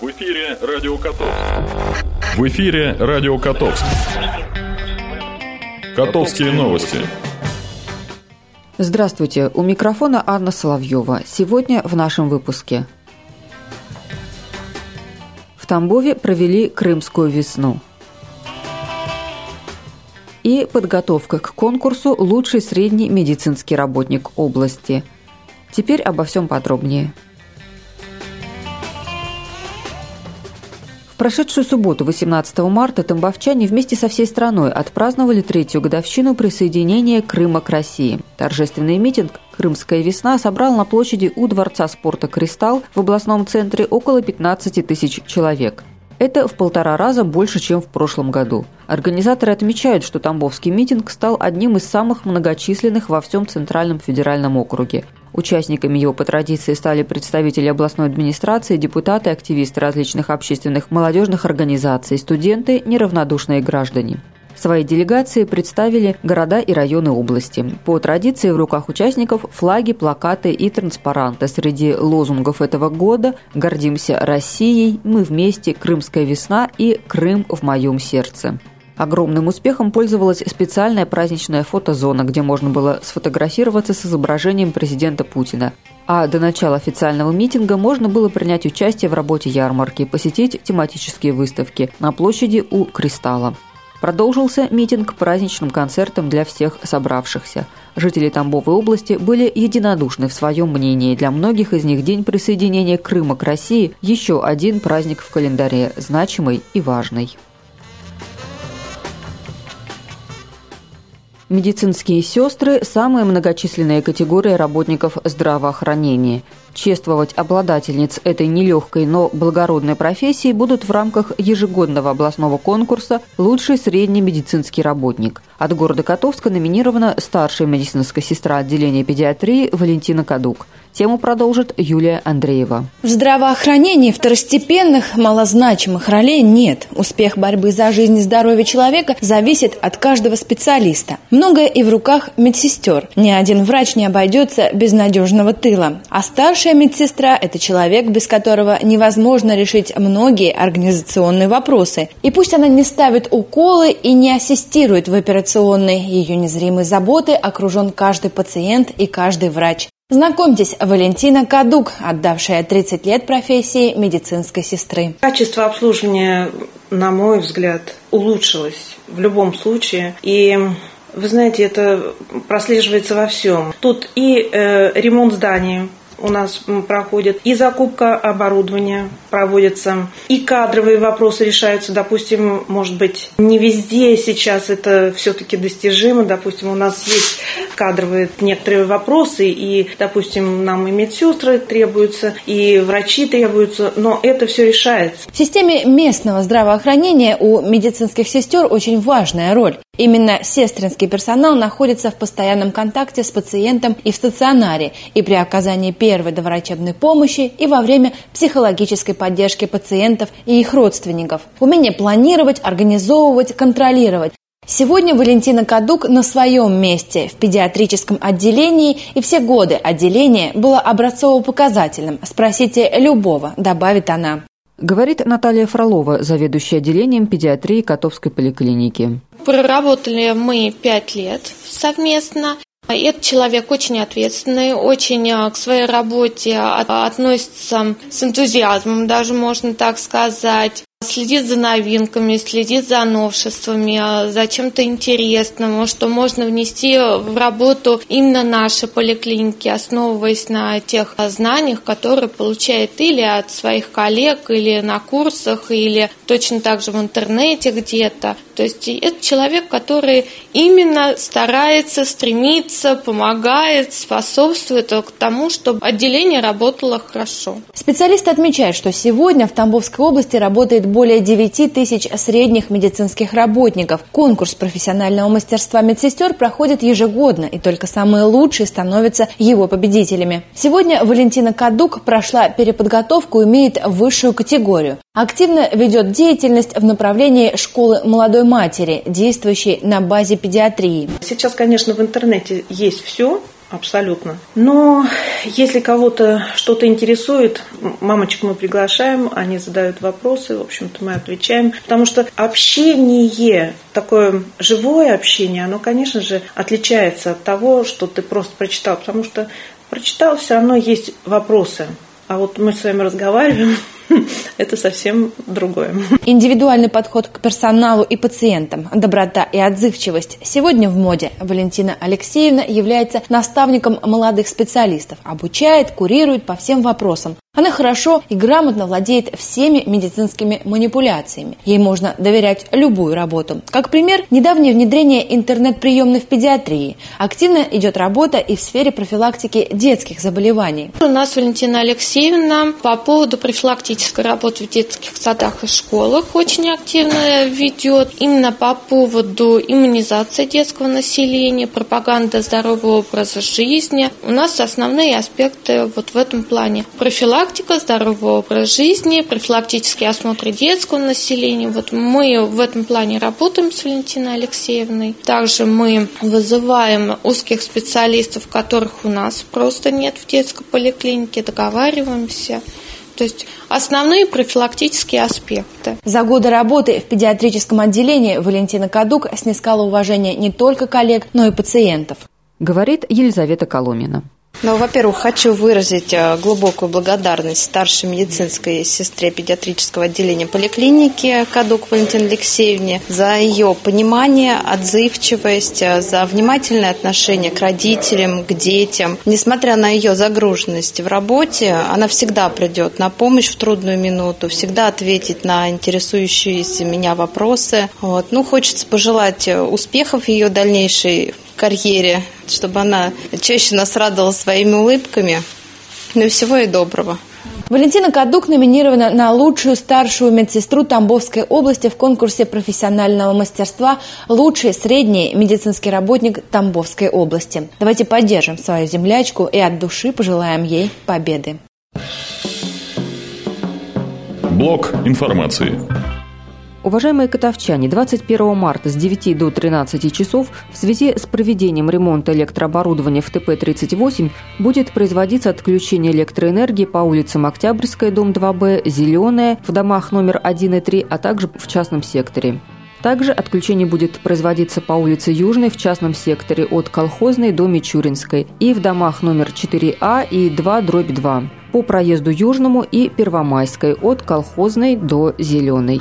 В эфире Радио Котовск. В эфире Радио Котовск. Котовские новости. Здравствуйте, у микрофона Анна Соловьева. Сегодня в нашем выпуске. В Тамбове провели Крымскую весну. И подготовка к конкурсу «Лучший средний медицинский работник области». Теперь обо всем подробнее – прошедшую субботу, 18 марта, тамбовчане вместе со всей страной отпраздновали третью годовщину присоединения Крыма к России. Торжественный митинг «Крымская весна» собрал на площади у Дворца спорта «Кристалл» в областном центре около 15 тысяч человек. Это в полтора раза больше, чем в прошлом году. Организаторы отмечают, что Тамбовский митинг стал одним из самых многочисленных во всем Центральном федеральном округе. Участниками его по традиции стали представители областной администрации, депутаты, активисты различных общественных молодежных организаций, студенты, неравнодушные граждане. Свои делегации представили города и районы области. По традиции в руках участников флаги, плакаты и транспаранты. Среди лозунгов этого года «Гордимся Россией», «Мы вместе», «Крымская весна» и «Крым в моем сердце». Огромным успехом пользовалась специальная праздничная фотозона, где можно было сфотографироваться с изображением президента Путина. А до начала официального митинга можно было принять участие в работе ярмарки, посетить тематические выставки на площади у Кристалла. Продолжился митинг праздничным концертом для всех собравшихся. Жители Тамбовой области были единодушны в своем мнении. Для многих из них день присоединения Крыма к России – еще один праздник в календаре, значимый и важный. Медицинские сестры – самая многочисленная категория работников здравоохранения. Чествовать обладательниц этой нелегкой, но благородной профессии будут в рамках ежегодного областного конкурса «Лучший средний медицинский работник». От города Котовска номинирована старшая медицинская сестра отделения педиатрии Валентина Кадук – Тему продолжит Юлия Андреева. В здравоохранении второстепенных, малозначимых ролей нет. Успех борьбы за жизнь и здоровье человека зависит от каждого специалиста. Многое и в руках медсестер. Ни один врач не обойдется без надежного тыла. А старшая медсестра – это человек, без которого невозможно решить многие организационные вопросы. И пусть она не ставит уколы и не ассистирует в операционной, ее незримой заботы окружен каждый пациент и каждый врач. Знакомьтесь, Валентина Кадук, отдавшая 30 лет профессии медицинской сестры. Качество обслуживания, на мой взгляд, улучшилось в любом случае. И вы знаете, это прослеживается во всем. Тут и э, ремонт зданий, у нас проходит, и закупка оборудования проводится, и кадровые вопросы решаются. Допустим, может быть, не везде сейчас это все-таки достижимо. Допустим, у нас есть кадровые некоторые вопросы, и, допустим, нам и медсестры требуются, и врачи требуются, но это все решается. В системе местного здравоохранения у медицинских сестер очень важная роль. Именно сестринский персонал находится в постоянном контакте с пациентом и в стационаре, и при оказании первой доврачебной помощи, и во время психологической поддержки пациентов и их родственников. Умение планировать, организовывать, контролировать. Сегодня Валентина Кадук на своем месте в педиатрическом отделении, и все годы отделение было образцово-показательным. Спросите любого, добавит она. Говорит Наталья Фролова, заведующая отделением педиатрии Котовской поликлиники. Проработали мы пять лет совместно. Этот человек очень ответственный, очень а, к своей работе относится с энтузиазмом, даже можно так сказать следит за новинками, следит за новшествами, а, за чем-то интересным, что можно внести в работу именно наши поликлиники, основываясь на тех знаниях, которые получает или от своих коллег, или на курсах, или точно так же в интернете где-то. То есть это человек, который именно старается, стремится, помогает, способствует к тому, чтобы отделение работало хорошо. Специалисты отмечают, что сегодня в Тамбовской области работает более 9 тысяч средних медицинских работников. Конкурс профессионального мастерства медсестер проходит ежегодно, и только самые лучшие становятся его победителями. Сегодня Валентина Кадук прошла переподготовку и имеет высшую категорию. Активно ведет деятельность в направлении школы молодой матери, действующей на базе педиатрии. Сейчас, конечно, в интернете есть все, абсолютно. Но если кого-то что-то интересует, мамочек мы приглашаем, они задают вопросы, в общем-то мы отвечаем, потому что общение, такое живое общение, оно, конечно же, отличается от того, что ты просто прочитал, потому что прочитал, все равно есть вопросы. А вот мы с вами разговариваем, это совсем другое. Индивидуальный подход к персоналу и пациентам, доброта и отзывчивость сегодня в моде. Валентина Алексеевна является наставником молодых специалистов, обучает, курирует по всем вопросам. Она хорошо и грамотно владеет всеми медицинскими манипуляциями. Ей можно доверять любую работу. Как пример, недавнее внедрение интернет-приемной в педиатрии. Активно идет работа и в сфере профилактики детских заболеваний. У нас Валентина Алексеевна по поводу профилактической работы в детских садах и школах очень активно ведет. Именно по поводу иммунизации детского населения, пропаганды здорового образа жизни. У нас основные аспекты вот в этом плане. Профилактика профилактика, здоровый образ жизни, профилактические осмотры детского населения. Вот мы в этом плане работаем с Валентиной Алексеевной. Также мы вызываем узких специалистов, которых у нас просто нет в детской поликлинике, договариваемся. То есть основные профилактические аспекты. За годы работы в педиатрическом отделении Валентина Кадук снискала уважение не только коллег, но и пациентов. Говорит Елизавета Коломина. Ну, во-первых, хочу выразить э, глубокую благодарность старшей медицинской сестре педиатрического отделения поликлиники Кадук Валентине Алексеевне за ее понимание, отзывчивость, э, за внимательное отношение к родителям, к детям. Несмотря на ее загруженность в работе, она всегда придет на помощь в трудную минуту, всегда ответит на интересующиеся меня вопросы. Вот. Ну, хочется пожелать э, успехов ее дальнейшей карьере, чтобы она чаще нас радовала своими улыбками. Ну и всего и доброго. Валентина Кадук номинирована на лучшую старшую медсестру Тамбовской области в конкурсе профессионального мастерства «Лучший средний медицинский работник Тамбовской области». Давайте поддержим свою землячку и от души пожелаем ей победы. Блок информации. Уважаемые котовчане, 21 марта с 9 до 13 часов в связи с проведением ремонта электрооборудования в ТП-38 будет производиться отключение электроэнергии по улицам Октябрьская, дом 2Б, Зеленая, в домах номер 1 и 3, а также в частном секторе. Также отключение будет производиться по улице Южной в частном секторе от Колхозной до Мичуринской и в домах номер 4А и 2 дробь 2 по проезду Южному и Первомайской от Колхозной до Зеленой.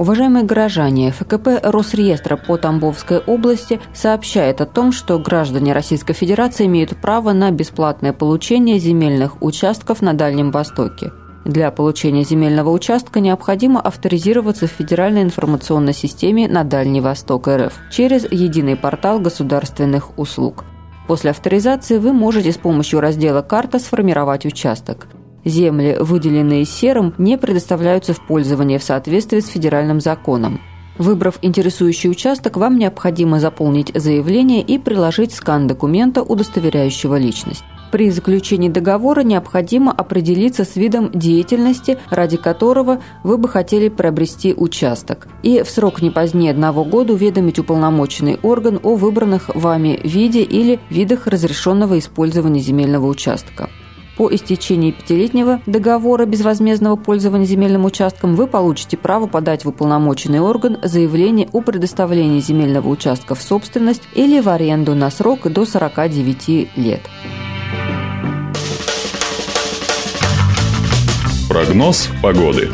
Уважаемые горожане, ФКП Росреестра по Тамбовской области сообщает о том, что граждане Российской Федерации имеют право на бесплатное получение земельных участков на Дальнем Востоке. Для получения земельного участка необходимо авторизироваться в Федеральной информационной системе на Дальний Восток РФ через единый портал государственных услуг. После авторизации вы можете с помощью раздела «Карта» сформировать участок – Земли, выделенные серым, не предоставляются в пользование в соответствии с федеральным законом. Выбрав интересующий участок, вам необходимо заполнить заявление и приложить скан документа, удостоверяющего личность. При заключении договора необходимо определиться с видом деятельности, ради которого вы бы хотели приобрести участок, и в срок не позднее одного года уведомить уполномоченный орган о выбранных вами виде или видах разрешенного использования земельного участка. По истечении пятилетнего договора безвозмездного пользования земельным участком вы получите право подать в уполномоченный орган заявление о предоставлении земельного участка в собственность или в аренду на срок до 49 лет. Прогноз погоды.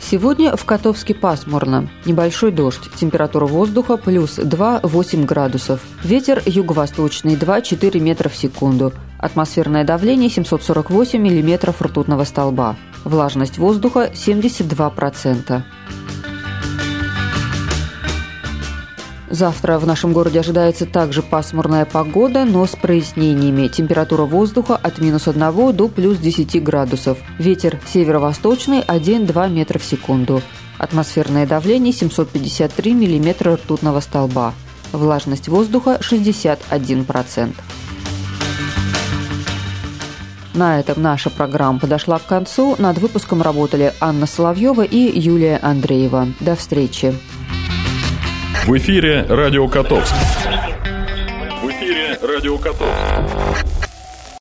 Сегодня в Котовске пасмурно. Небольшой дождь. Температура воздуха плюс 2-8 градусов. Ветер юго-восточный 2-4 метра в секунду. Атмосферное давление 748 миллиметров ртутного столба. Влажность воздуха 72%. Завтра в нашем городе ожидается также пасмурная погода, но с прояснениями. Температура воздуха от минус 1 до плюс 10 градусов. Ветер северо-восточный 1-2 метра в секунду. Атмосферное давление 753 миллиметра ртутного столба. Влажность воздуха 61%. На этом наша программа подошла к концу. Над выпуском работали Анна Соловьева и Юлия Андреева. До встречи. В эфире Радио Котовск. В эфире Радио Котовск.